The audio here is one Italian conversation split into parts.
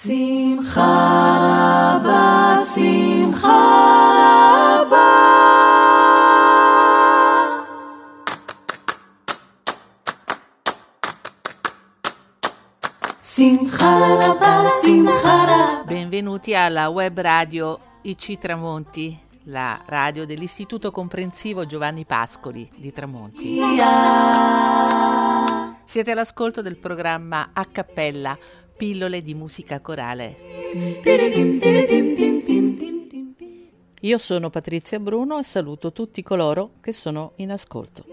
שמחה רבה, שמחה רבה. שמחה רבה, שמחה רבה. Benvenuti alla web radio IC Tramonti, la radio dell'Istituto Comprensivo Giovanni Pascoli di Tramonti. Siete all'ascolto del programma A Cappella, pillole di musica corale. Io sono Patrizia Bruno e saluto tutti coloro che sono in ascolto.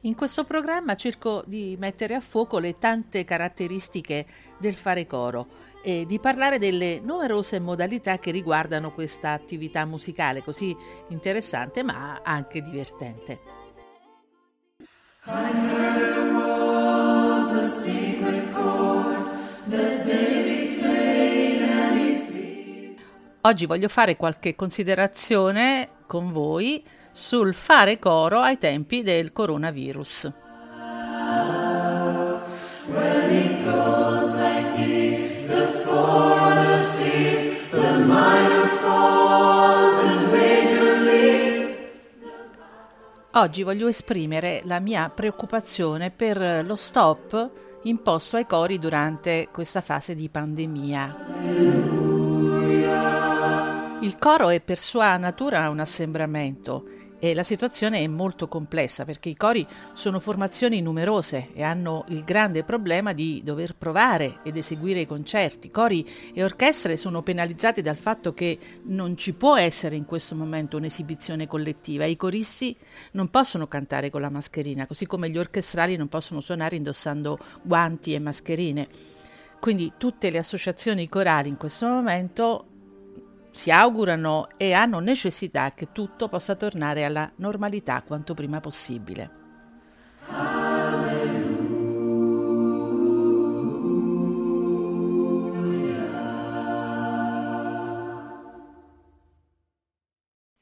In questo programma cerco di mettere a fuoco le tante caratteristiche del fare coro e di parlare delle numerose modalità che riguardano questa attività musicale così interessante ma anche divertente. Oggi voglio fare qualche considerazione con voi sul fare coro ai tempi del coronavirus. Oggi voglio esprimere la mia preoccupazione per lo stop imposto ai cori durante questa fase di pandemia. Il coro è per sua natura un assembramento e la situazione è molto complessa perché i cori sono formazioni numerose e hanno il grande problema di dover provare ed eseguire i concerti. Cori e orchestre sono penalizzati dal fatto che non ci può essere in questo momento un'esibizione collettiva. I coristi non possono cantare con la mascherina, così come gli orchestrali non possono suonare indossando guanti e mascherine. Quindi tutte le associazioni corali in questo momento si augurano e hanno necessità che tutto possa tornare alla normalità quanto prima possibile.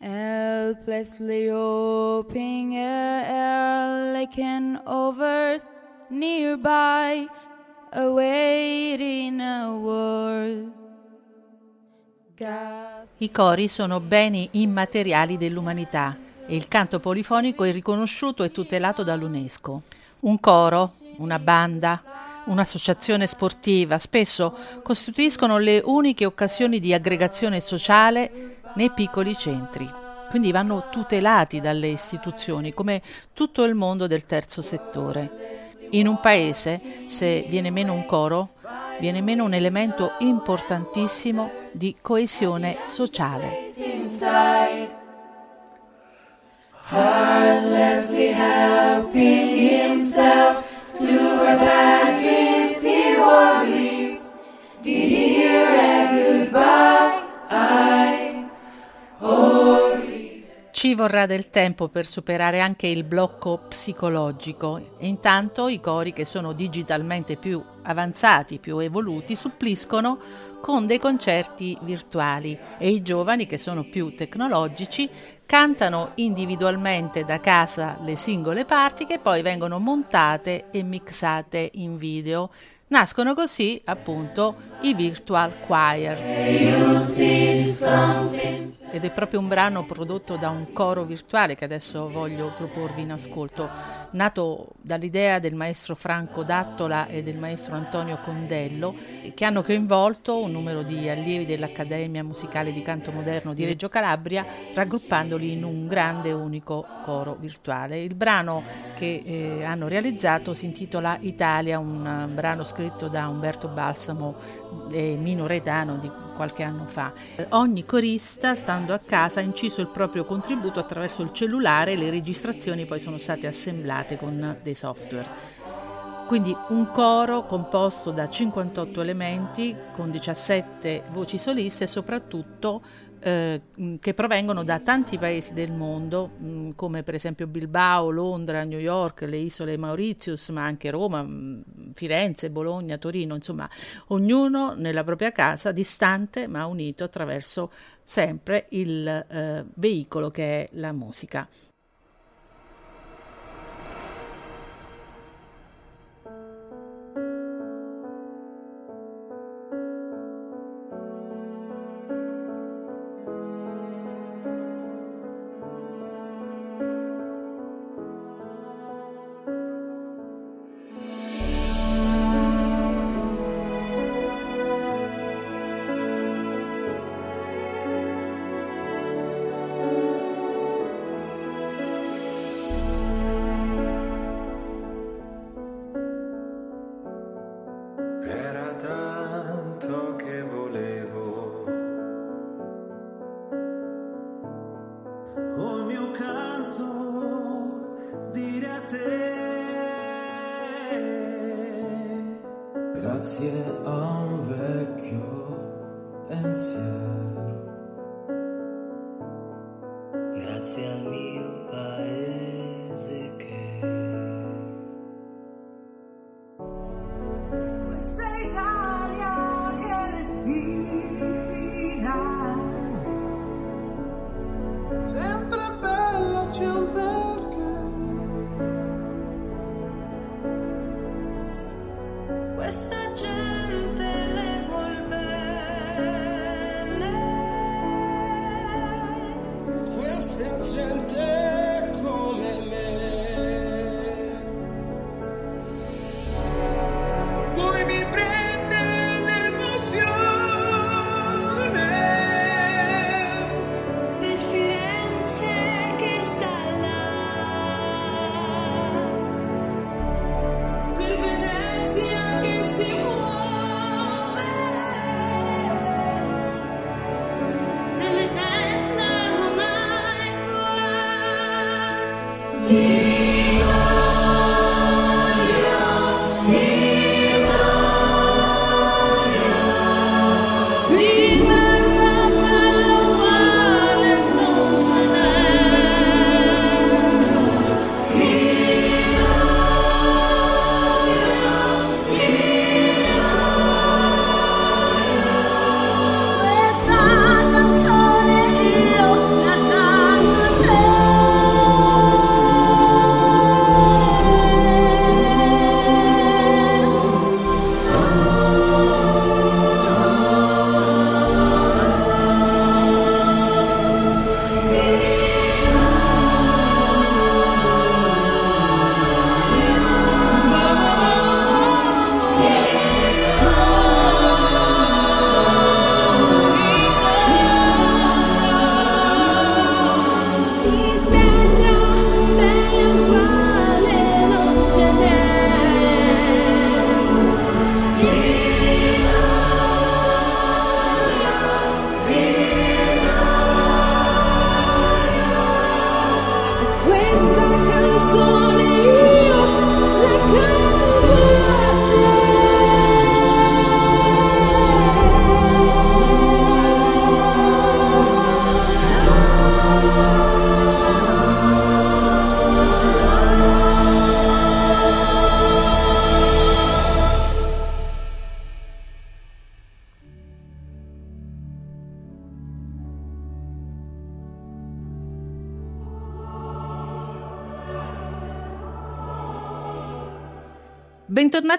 Helplessly hoping air, licking overs nearby, awaiting a word. I cori sono beni immateriali dell'umanità e il canto polifonico è riconosciuto e tutelato dall'UNESCO. Un coro, una banda, un'associazione sportiva spesso costituiscono le uniche occasioni di aggregazione sociale nei piccoli centri. Quindi vanno tutelati dalle istituzioni come tutto il mondo del terzo settore. In un paese, se viene meno un coro, viene meno un elemento importantissimo di coesione sociale. Heartlessly helping himself to her bad dreams, he worries. Did he hear a goodbye? Ci vorrà del tempo per superare anche il blocco psicologico e intanto i cori che sono digitalmente più avanzati, più evoluti, suppliscono con dei concerti virtuali e i giovani che sono più tecnologici cantano individualmente da casa le singole parti che poi vengono montate e mixate in video. Nascono così appunto i virtual choir. Ed è proprio un brano prodotto da un coro virtuale che adesso voglio proporvi in ascolto, nato dall'idea del maestro Franco Dattola e del maestro Antonio Condello, che hanno coinvolto un numero di allievi dell'Accademia Musicale di Canto Moderno di Reggio Calabria, raggruppandoli in un grande unico coro virtuale. Il brano che eh, hanno realizzato si intitola Italia, un brano scritto da Umberto Balsamo e Mino Retano di qualche anno fa. Ogni corista, stando a casa, ha inciso il proprio contributo attraverso il cellulare e le registrazioni poi sono state assemblate con dei software. Quindi un coro composto da 58 elementi con 17 voci soliste e soprattutto eh, che provengono da tanti paesi del mondo, mh, come per esempio Bilbao, Londra, New York, le isole Mauritius, ma anche Roma, mh, Firenze, Bologna, Torino, insomma, ognuno nella propria casa, distante ma unito attraverso sempre il eh, veicolo che è la musica. grazie a un vecchio pensiero.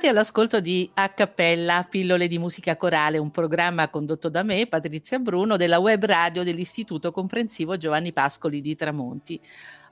All'ascolto di A Cappella, pillole di musica corale, un programma condotto da me, Patrizia Bruno, della web radio dell'Istituto Comprensivo Giovanni Pascoli di Tramonti.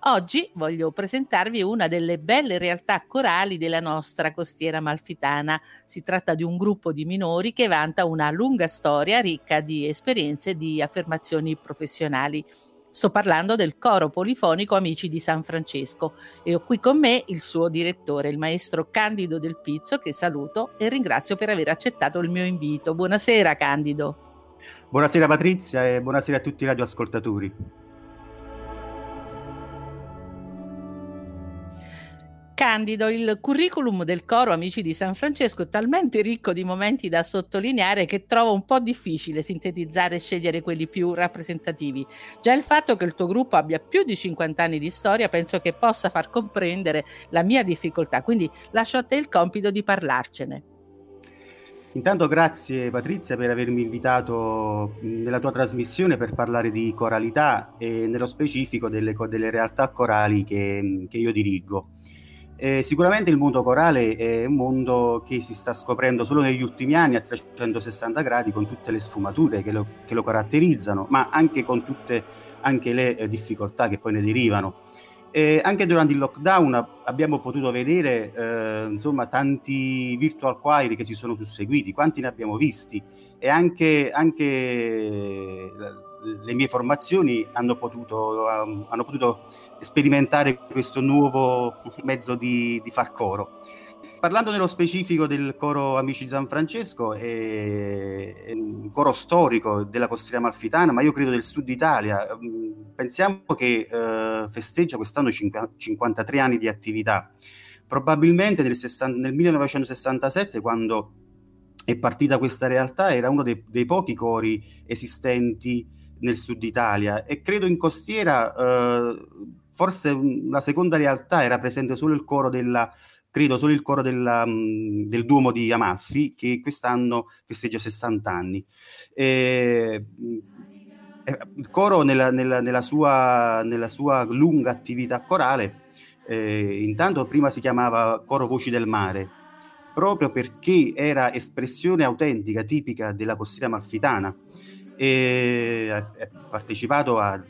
Oggi voglio presentarvi una delle belle realtà corali della nostra costiera malfitana. Si tratta di un gruppo di minori che vanta una lunga storia ricca di esperienze e di affermazioni professionali. Sto parlando del coro polifonico Amici di San Francesco e ho qui con me il suo direttore, il maestro Candido Del Pizzo, che saluto e ringrazio per aver accettato il mio invito. Buonasera Candido. Buonasera Patrizia e buonasera a tutti i radioascoltatori. Candido, il curriculum del coro Amici di San Francesco è talmente ricco di momenti da sottolineare che trovo un po' difficile sintetizzare e scegliere quelli più rappresentativi. Già il fatto che il tuo gruppo abbia più di 50 anni di storia penso che possa far comprendere la mia difficoltà, quindi lascio a te il compito di parlarcene. Intanto grazie Patrizia per avermi invitato nella tua trasmissione per parlare di coralità e nello specifico delle, delle realtà corali che, che io dirigo. Eh, sicuramente il mondo corale è un mondo che si sta scoprendo solo negli ultimi anni a 360 gradi con tutte le sfumature che lo, che lo caratterizzano, ma anche con tutte anche le eh, difficoltà che poi ne derivano. E anche durante il lockdown abbiamo potuto vedere eh, insomma, tanti virtual choir che si sono susseguiti, quanti ne abbiamo visti e anche, anche le mie formazioni hanno potuto, hanno potuto sperimentare questo nuovo mezzo di, di far coro. Parlando nello specifico del coro Amici San Francesco, è, un coro storico della costiera malfitana, ma io credo del sud Italia. Mm, pensiamo che eh, festeggia quest'anno 53 anni di attività. Probabilmente nel, 60, nel 1967, quando è partita questa realtà, era uno dei, dei pochi cori esistenti nel sud Italia e credo in costiera eh, forse la seconda realtà era presente solo il coro della credo solo il coro della, del Duomo di Amalfi che quest'anno festeggia 60 anni. E, il coro nella, nella, nella, sua, nella, sua, lunga attività corale, eh, intanto prima si chiamava Coro Voci del Mare, proprio perché era espressione autentica, tipica della costiera malfitana. E ha partecipato a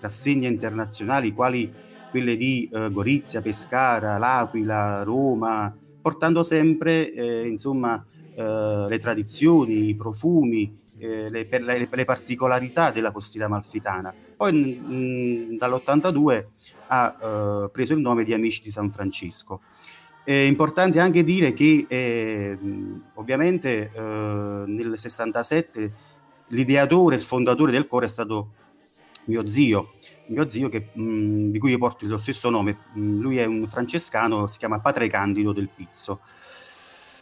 rassegne internazionali quali quelle di eh, Gorizia, Pescara, L'Aquila, Roma, portando sempre eh, insomma, eh, le tradizioni, i profumi, eh, le, le, le, particolarità della costiera malfitana. Poi mh, dall'82 ha eh, preso il nome di Amici di San Francisco. È importante anche dire che eh, ovviamente nel 67 l'ideatore, il fondatore del coro è stato mio zio, mio zio che, mh, di cui io porto lo stesso nome, mh, lui è un francescano, si chiama Padre Candido del Pizzo.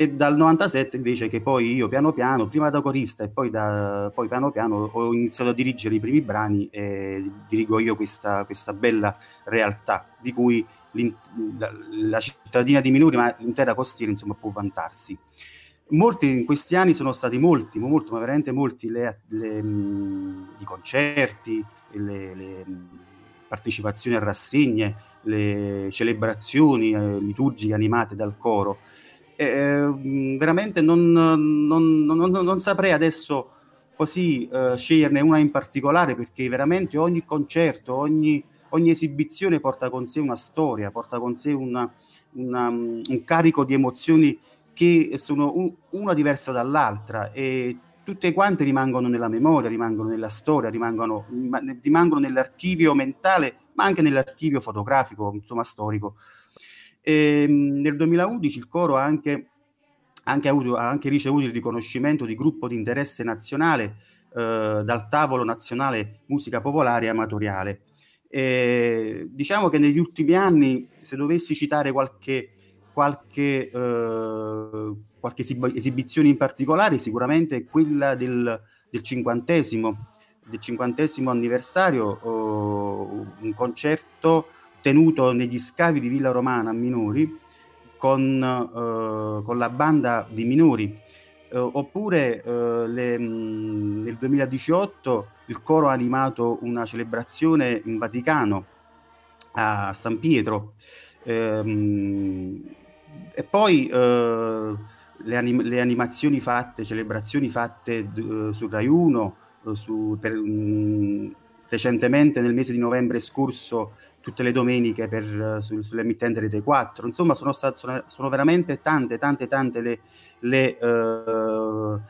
E dal 97 invece che poi io piano piano, prima da corista e poi, da, poi piano piano ho iniziato a dirigere i primi brani e dirigo io questa, questa bella realtà di cui la, la, cittadina di Minuri, ma l'intera costiera insomma può vantarsi. Molti in questi anni sono stati molti, molto, ma veramente molti le, le, i concerti, le, le partecipazioni a rassegne, le celebrazioni eh, liturgiche animate dal coro. Eh, veramente non, non, non, non, saprei adesso così eh, sceglierne una in particolare perché veramente ogni concerto, ogni, ogni, esibizione porta con sé una storia, porta con sé una, una, un carico di emozioni che sono un, una diversa dall'altra e tutte quante rimangono nella memoria, rimangono nella storia, rimangono, rimangono nell'archivio mentale, ma anche nell'archivio fotografico, insomma storico. E, ehm, nel 2011 il coro ha anche, anche, avuto, ha anche ricevuto il riconoscimento di gruppo di interesse nazionale eh, dal tavolo nazionale musica popolare e amatoriale. E, diciamo che negli ultimi anni, se dovessi citare qualche qualche, eh, qualche esib- esibizione in particolare, sicuramente quella del, del cinquantesimo, del cinquantesimo anniversario, oh, un concerto tenuto negli scavi di Villa Romana a Minori con, eh, con la banda di Minori. Eh, oppure eh, le, mh, nel 2018 il coro ha animato una celebrazione in Vaticano a San Pietro. Ehm, e poi eh, le, anim- le, animazioni fatte, celebrazioni fatte d- su Rai 1, su, per, mh, recentemente nel mese di novembre scorso tutte le domeniche per, su, sull'emittente Rete 4. Insomma, sono, state, sono, sono veramente tante, tante, tante le, le uh,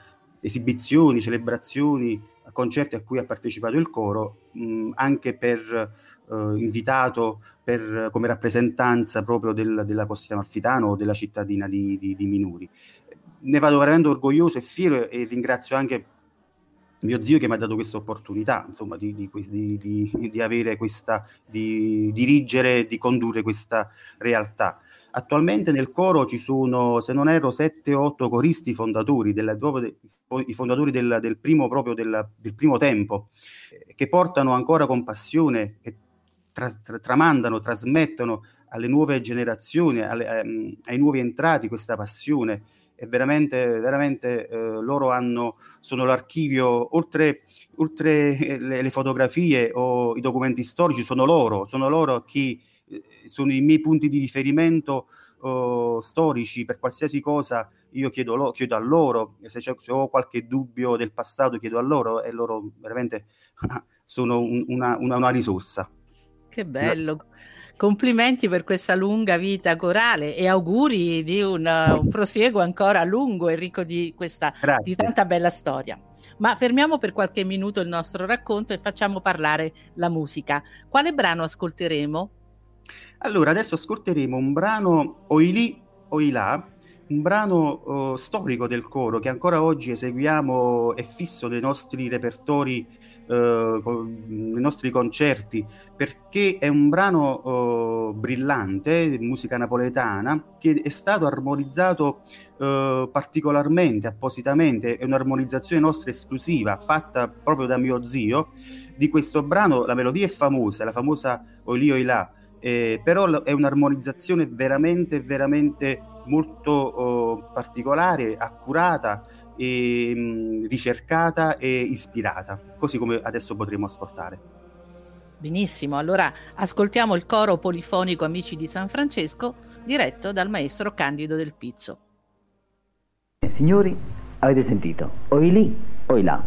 esibizioni, celebrazioni, concerti a cui ha partecipato il coro, mh, anche per uh, invitato per, come rappresentanza proprio del, della costiera malfitana o della cittadina di, di, di, Minuri. Ne vado veramente orgoglioso e fiero e ringrazio anche mio zio che mi ha dato questa opportunità, insomma, di, di, di avere questa, di dirigere e di condurre questa realtà. Attualmente nel coro ci sono, se non erro, 7-8 coristi fondatori, della, i fondatori del, del primo, proprio del, del, primo tempo, eh, che portano ancora con passione e tra, tra, tramandano, trasmettono alle nuove generazioni, alle, ehm, ai nuovi entrati questa passione. E veramente, veramente eh, loro hanno, sono l'archivio, oltre, oltre le, le, fotografie o i documenti storici, sono loro, sono loro chi eh, sono i miei punti di riferimento oh, storici. Per qualsiasi cosa io chiedo, lo, chiedo a loro. Se, se, ho qualche dubbio del passato chiedo a loro e loro veramente sono un, una, una, una, risorsa. Che bello. Complimenti per questa lunga vita corale e auguri di un, un prosieguo ancora lungo e ricco di, questa, di tanta bella storia. Ma fermiamo per qualche minuto il nostro racconto e facciamo parlare la musica. Quale brano ascolteremo? Allora, adesso ascolteremo un brano Oilì Oilà, un brano uh, storico del coro che ancora oggi eseguiamo, è fisso nei nostri repertori, uh, nei nostri concerti, perché è un brano uh, brillante, musica napoletana, che è stato armonizzato particolarmente, appositamente, è un'armonizzazione nostra esclusiva, fatta proprio da mio zio. Di questo brano la melodia è famosa, la famosa Oilì Oilà, eh, però è un'armonizzazione veramente, veramente molto oh, particolare, accurata, e, mh, mm, ricercata e ispirata, così come adesso potremo ascoltare. Benissimo, allora ascoltiamo il coro polifonico Amici di San Francesco, diretto dal maestro Candido del Pizzo. Signori, avete sentito, oi lì, oi là.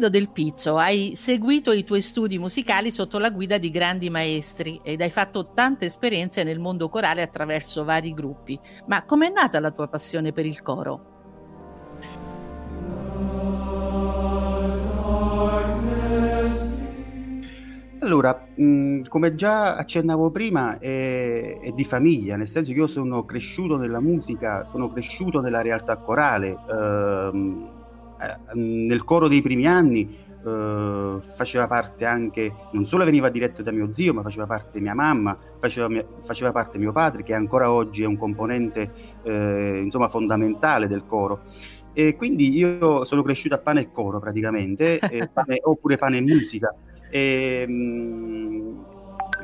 Candido Del Pizzo, hai seguito i tuoi studi musicali sotto la guida di grandi maestri ed hai fatto tante esperienze nel mondo corale attraverso vari gruppi. Ma com'è nata la tua passione per il coro? Allora, mh, come già accennavo prima, è, è, di famiglia, nel senso che io sono cresciuto nella musica, sono cresciuto nella realtà corale. Ehm, eh, nel coro dei primi anni eh, faceva parte anche, non solo veniva diretto da mio zio, ma faceva parte mia mamma, faceva, faceva parte mio padre, che ancora oggi è un componente eh, insomma, fondamentale del coro. E quindi io sono cresciuto a pane e coro praticamente, pane, oppure pane e musica. E, ehm,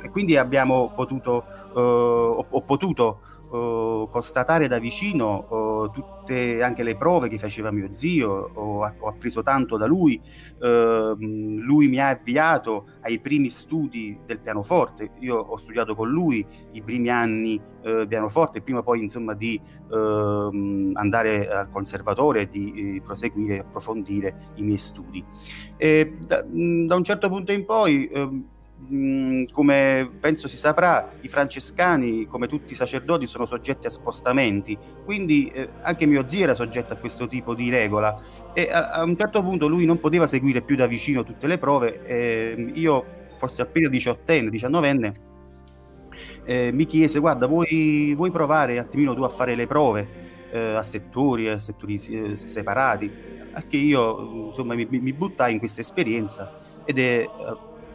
e quindi abbiamo potuto, uh, ho, ho, potuto uh, constatare da vicino uh, tutte anche le prove che faceva mio zio, ho, ho appreso tanto da lui, ehm, lui mi ha avviato ai primi studi del pianoforte, io ho studiato con lui i primi anni pianoforte, prima poi insomma di ehm, andare al conservatorio e di proseguire e approfondire i miei studi. E da, da, un certo punto in poi ehm, come penso si saprà, i francescani, come tutti i sacerdoti, sono soggetti a spostamenti, quindi eh, anche mio zio era soggetto a questo tipo di regola e a, a, un certo punto lui non poteva seguire più da vicino tutte le prove e io, forse appena diciottenne, diciannovenne, eh, mi chiese, guarda, vuoi, vuoi, provare un attimino tu a fare le prove eh, a settori, a settori eh, separati? Anche io, insomma, mi, mi buttai in questa esperienza ed è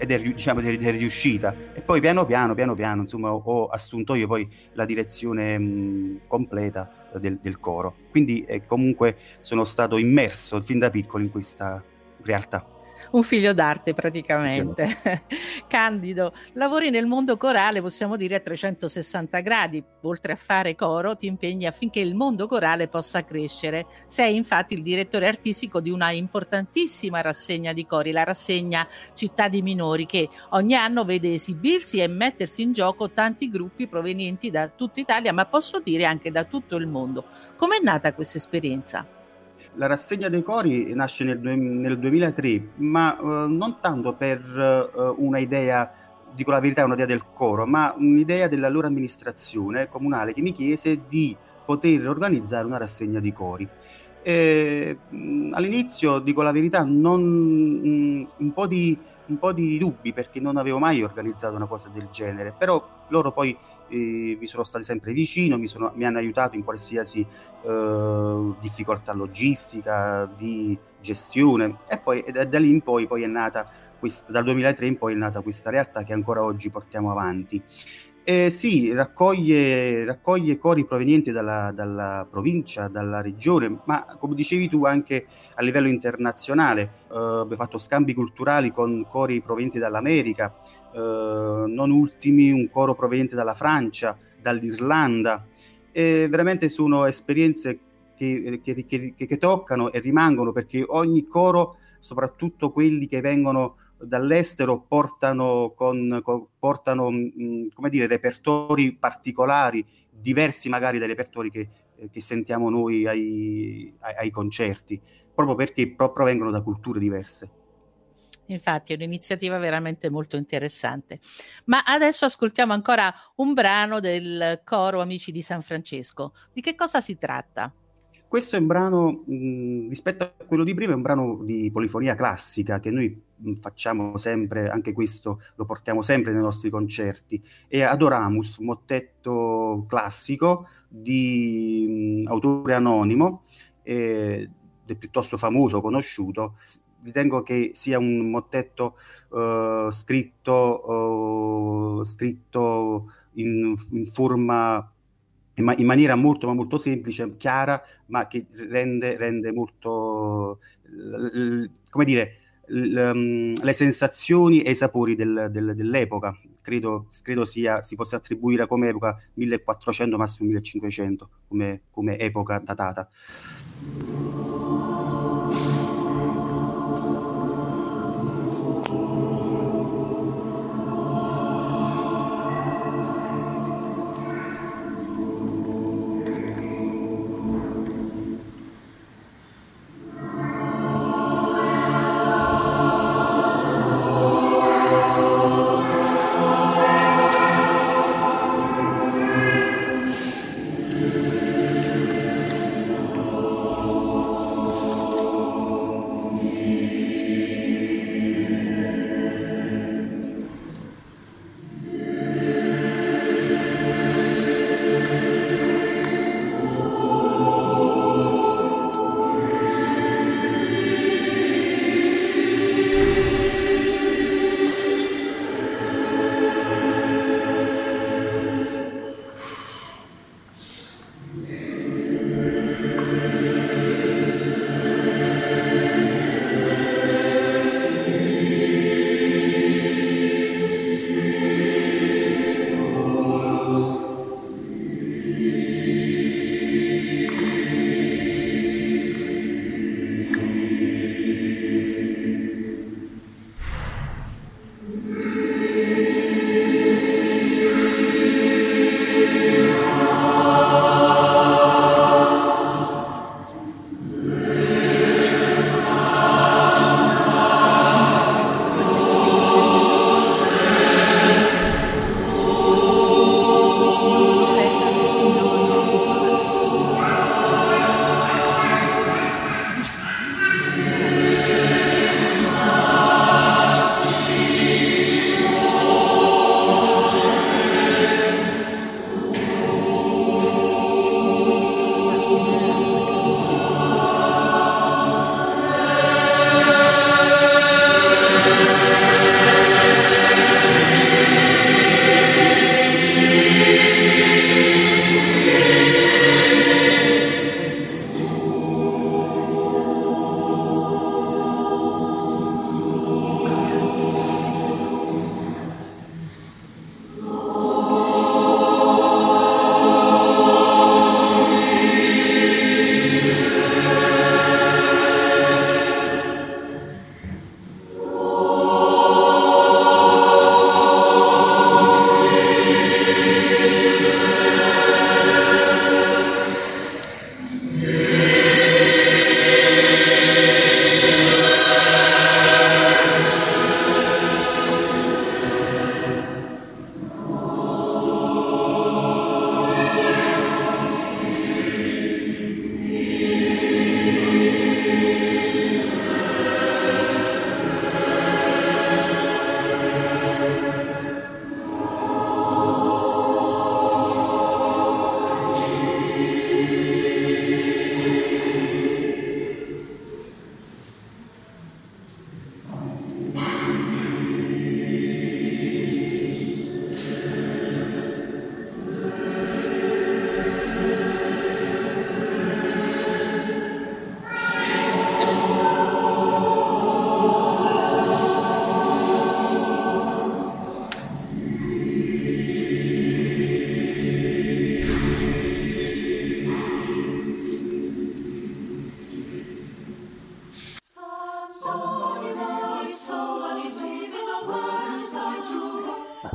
ed è, diciamo, è, riuscita. E poi piano piano, piano piano, insomma, ho, ho assunto io poi la direzione mh, completa del, del, coro. Quindi eh, comunque sono stato immerso fin da piccolo in questa realtà un figlio d'arte praticamente. Candido, lavori nel mondo corale, possiamo dire a 360 gradi, oltre a fare coro ti impegni affinché il mondo corale possa crescere. Sei infatti il direttore artistico di una importantissima rassegna di cori, la rassegna Città di Minori, che ogni anno vede esibirsi e mettersi in gioco tanti gruppi provenienti da tutta Italia, ma posso dire anche da tutto il mondo. Com'è nata questa esperienza? La rassegna dei cori nasce nel, nel 2003, ma uh, non tanto per uh, una idea, dico la verità, un'idea del coro, ma un'idea della loro amministrazione comunale che mi chiese di poter organizzare una rassegna di cori. E, all'inizio, dico la verità, non, un, po di, un, po di, dubbi perché non avevo mai organizzato una cosa del genere, però loro poi eh, mi sono stati sempre vicino, mi, sono, mi hanno aiutato in qualsiasi eh, difficoltà logistica, di gestione e poi da, da lì in poi, poi è nata questa, dal 2003 in poi è nata questa realtà che ancora oggi portiamo avanti. Eh, sì, raccoglie, raccoglie, cori provenienti dalla, dalla, provincia, dalla regione, ma come dicevi tu anche a livello internazionale. Eh, abbiamo fatto scambi culturali con cori provenienti dall'America, eh, non ultimi un coro proveniente dalla Francia, dall'Irlanda. Veramente sono esperienze che, che, che, che toccano e rimangono perché ogni coro, soprattutto quelli che vengono dall'estero portano, con, con, portano mh, mm, come dire, repertori particolari, diversi magari dai repertori che, eh, che sentiamo noi ai, ai, ai, concerti, proprio perché pro- provengono da culture diverse. Infatti è un'iniziativa veramente molto interessante. Ma adesso ascoltiamo ancora un brano del coro Amici di San Francesco. Di che cosa si tratta? Questo è un brano, mh, rispetto a quello di prima, è un brano di polifonia classica che noi facciamo sempre, anche questo lo portiamo sempre nei nostri concerti. È Adoramus, mottetto classico di mh, autore anonimo, eh, piuttosto famoso, conosciuto. Ritengo che sia un mottetto uh, scritto, uh, scritto in, in forma in, ma- in maniera molto, ma molto semplice, chiara, ma che rende, rende molto, come dire, mm, le sensazioni e i sapori del, del, dell'epoca. Credo, credo sia, si possa attribuire come epoca 1400, massimo 1500, come, come epoca datata.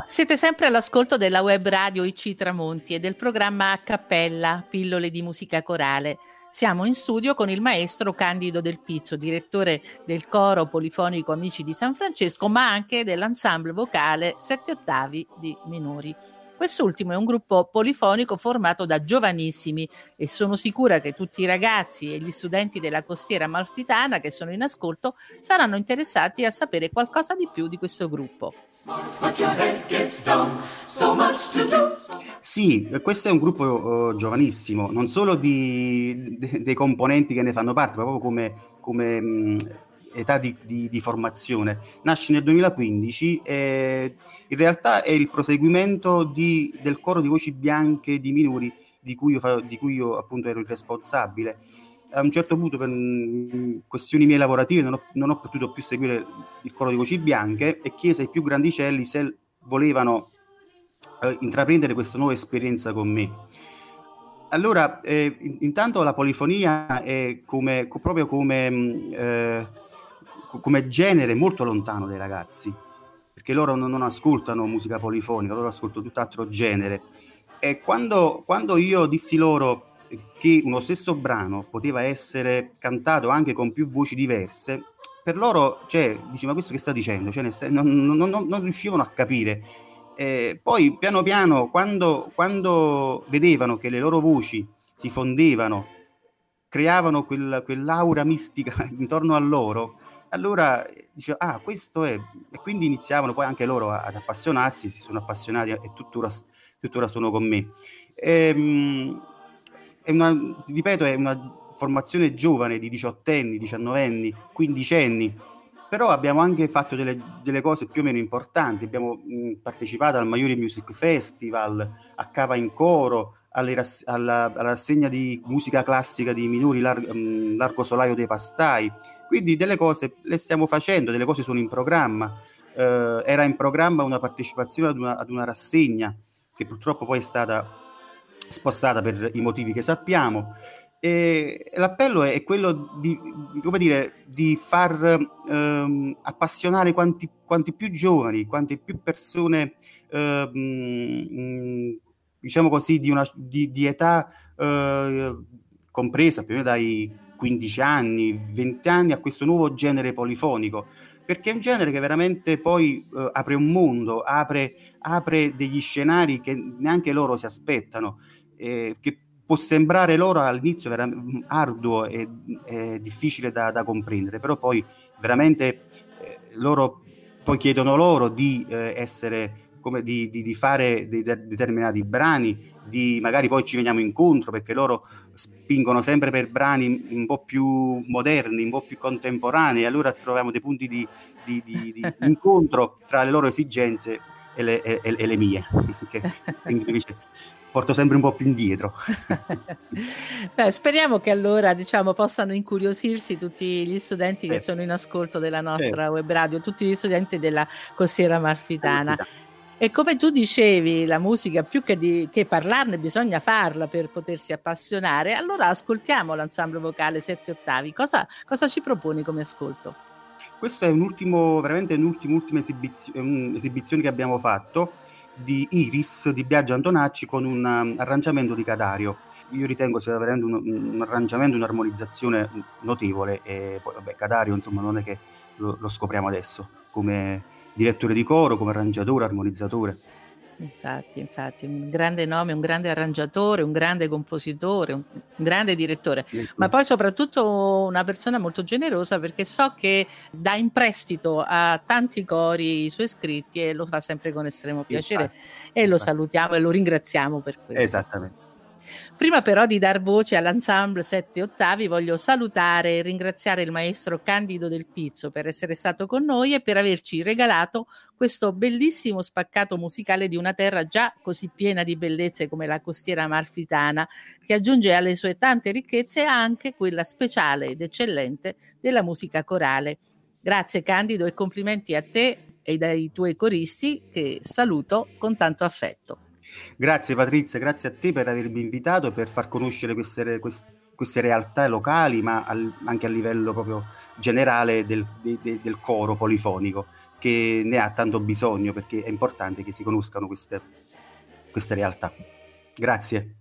Siete sempre all'ascolto della web radio IC Tramonti e del programma A Cappella, pillole di musica corale. Siamo in studio con il maestro Candido Del Pizzo, direttore del coro polifonico Amici di San Francesco, ma anche dell'ensemble vocale Sette Ottavi di Minori. Quest'ultimo è un gruppo polifonico formato da giovanissimi e sono sicura che tutti i ragazzi e gli studenti della costiera amalfitana che sono in ascolto saranno interessati a sapere qualcosa di più di questo gruppo. Sì, questo è un gruppo uh, giovanissimo, non solo di, de, dei componenti che ne fanno parte, ma proprio come, come mh, età di, di, di, formazione. Nasce nel 2015 e in realtà è il proseguimento di, del coro di voci bianche di minori di cui io, di cui io appunto ero il responsabile. A un certo punto, per questioni mie lavorative, non ho, non ho potuto più seguire il coro di voci bianche e chiese ai più grandicelli se volevano eh, intraprendere questa nuova esperienza con me. Allora, eh, intanto la polifonia è come, proprio come mm, eh, come genere molto lontano dai ragazzi, perché loro non, non ascoltano musica polifonica, loro ascoltano tutt'altro genere. E quando, quando io dissi loro che uno stesso brano poteva essere cantato anche con più voci diverse, per loro, cioè, dice, ma questo che sta dicendo? Cioè, non, non, non, non, riuscivano a capire. Eh, poi, piano piano, quando, quando, vedevano che le loro voci si fondevano, creavano quel, quell'aura mistica intorno a loro, allora dicevo, ah, questo è, e quindi iniziavano poi anche loro ad appassionarsi, si sono appassionati e tuttora, tuttora sono con me. Ehm, è una, ripeto, è una formazione giovane di 18 anni, 19 anni, 15 anni, però abbiamo anche fatto delle, delle, cose più o meno importanti, abbiamo mh, partecipato al Maiori Music Festival, a Cava in Coro, rass- alla, alla, rassegna di musica classica di Minori Lar- mh, Largo Solaio dei Pastai, quindi delle cose le stiamo facendo, delle cose sono in programma. Eh, era in programma una partecipazione ad una, ad una rassegna che purtroppo poi è stata spostata per i motivi che sappiamo. E l'appello è quello di, dire, di far ehm, appassionare quanti, quanti, più giovani, quante più persone, ehm, diciamo così, di, una, di, di età eh, compresa più o meno dai 15 anni, 20 anni a questo nuovo genere polifonico, perché è un genere che veramente poi eh, apre un mondo, apre, apre, degli scenari che neanche loro si aspettano, eh, che può sembrare loro all'inizio veramente arduo e, e difficile da, da, comprendere, però poi veramente eh, loro poi chiedono loro di eh, essere come di, di, di fare dei de- determinati brani, di magari poi ci veniamo incontro perché loro spingono sempre per brani un po' più moderni, un po' più contemporanei, allora troviamo dei punti di, di, di, di incontro tra le loro esigenze e le, e, e le mie, porto sempre un po' più indietro. Beh, speriamo che allora diciamo, possano incuriosirsi tutti gli studenti che eh. sono in ascolto della nostra eh. web radio, tutti gli studenti della Costiera Marfitana. E come tu dicevi, la musica più che, di, che, parlarne bisogna farla per potersi appassionare, allora ascoltiamo l'ensemble vocale Sette Ottavi. Cosa, cosa ci proponi come ascolto? Questa è un ultimo, veramente un'ultima esibizio, esibizione che abbiamo fatto di Iris di Biagio Antonacci con un um, arrangiamento di Cadario. Io ritengo sia veramente un, un arrangiamento, un'armonizzazione notevole e poi vabbè, Cadario insomma non è che lo, lo scopriamo adesso come direttore di coro, come arrangiatore, armonizzatore. Infatti, infatti, un grande nome, un grande arrangiatore, un grande compositore, un grande direttore, ma poi soprattutto una persona molto generosa perché so che dà in prestito a tanti cori i suoi scritti e lo fa sempre con estremo piacere infatti, e lo salutiamo e lo ringraziamo per questo. Esattamente. Prima però di dar voce all'ensemble Sette Ottavi voglio salutare e ringraziare il maestro Candido del Pizzo per essere stato con noi e per averci regalato questo bellissimo spaccato musicale di una terra già così piena di bellezze come la costiera amalfitana, che aggiunge alle sue tante ricchezze anche quella speciale ed eccellente della musica corale. Grazie Candido e complimenti a te e ai tuoi coristi che saluto con tanto affetto. Grazie Patrizia, grazie a te per avermi invitato e per far conoscere queste, queste realtà locali, ma al, anche a livello proprio generale del, de, de, del coro polifonico. che ne ha tanto bisogno perché è importante che si conoscano queste, queste realtà. Grazie.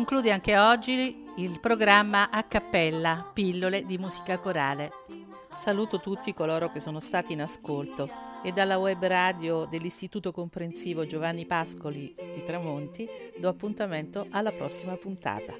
conclude anche oggi il programma a cappella Pillole di musica corale. Saluto tutti coloro che sono stati in ascolto e dalla web radio dell'Istituto Comprensivo Giovanni Pascoli di Tramonti do appuntamento alla prossima puntata.